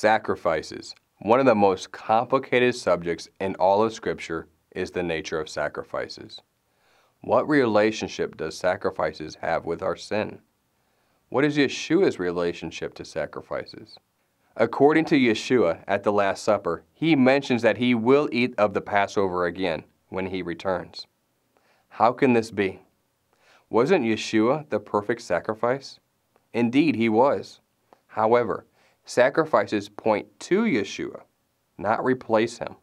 Sacrifices. One of the most complicated subjects in all of Scripture is the nature of sacrifices. What relationship does sacrifices have with our sin? What is Yeshua's relationship to sacrifices? According to Yeshua at the Last Supper, he mentions that he will eat of the Passover again when he returns. How can this be? Wasn't Yeshua the perfect sacrifice? Indeed, he was. However, Sacrifices point to Yeshua, not replace him.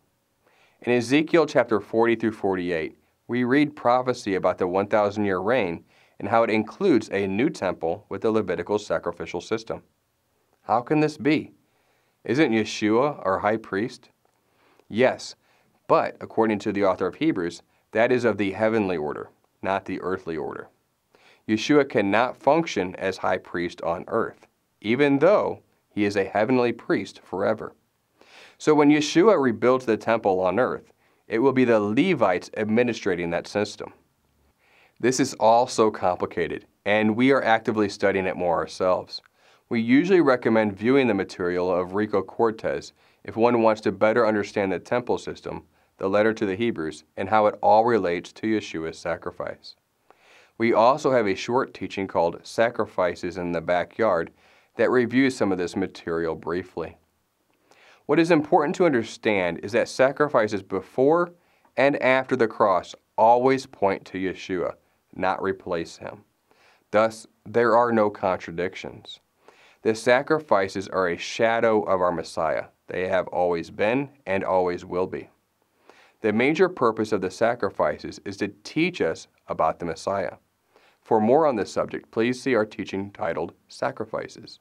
In Ezekiel chapter 40 through 48, we read prophecy about the 1,000 year reign and how it includes a new temple with the Levitical sacrificial system. How can this be? Isn't Yeshua our high priest? Yes, but according to the author of Hebrews, that is of the heavenly order, not the earthly order. Yeshua cannot function as high priest on earth, even though he is a heavenly priest forever. So when Yeshua rebuilds the temple on earth, it will be the Levites administrating that system. This is all so complicated, and we are actively studying it more ourselves. We usually recommend viewing the material of Rico Cortes if one wants to better understand the temple system, the letter to the Hebrews, and how it all relates to Yeshua's sacrifice. We also have a short teaching called Sacrifices in the Backyard that reviews some of this material briefly. What is important to understand is that sacrifices before and after the cross always point to Yeshua, not replace him. Thus, there are no contradictions. The sacrifices are a shadow of our Messiah. They have always been and always will be. The major purpose of the sacrifices is to teach us about the Messiah. For more on this subject, please see our teaching titled Sacrifices.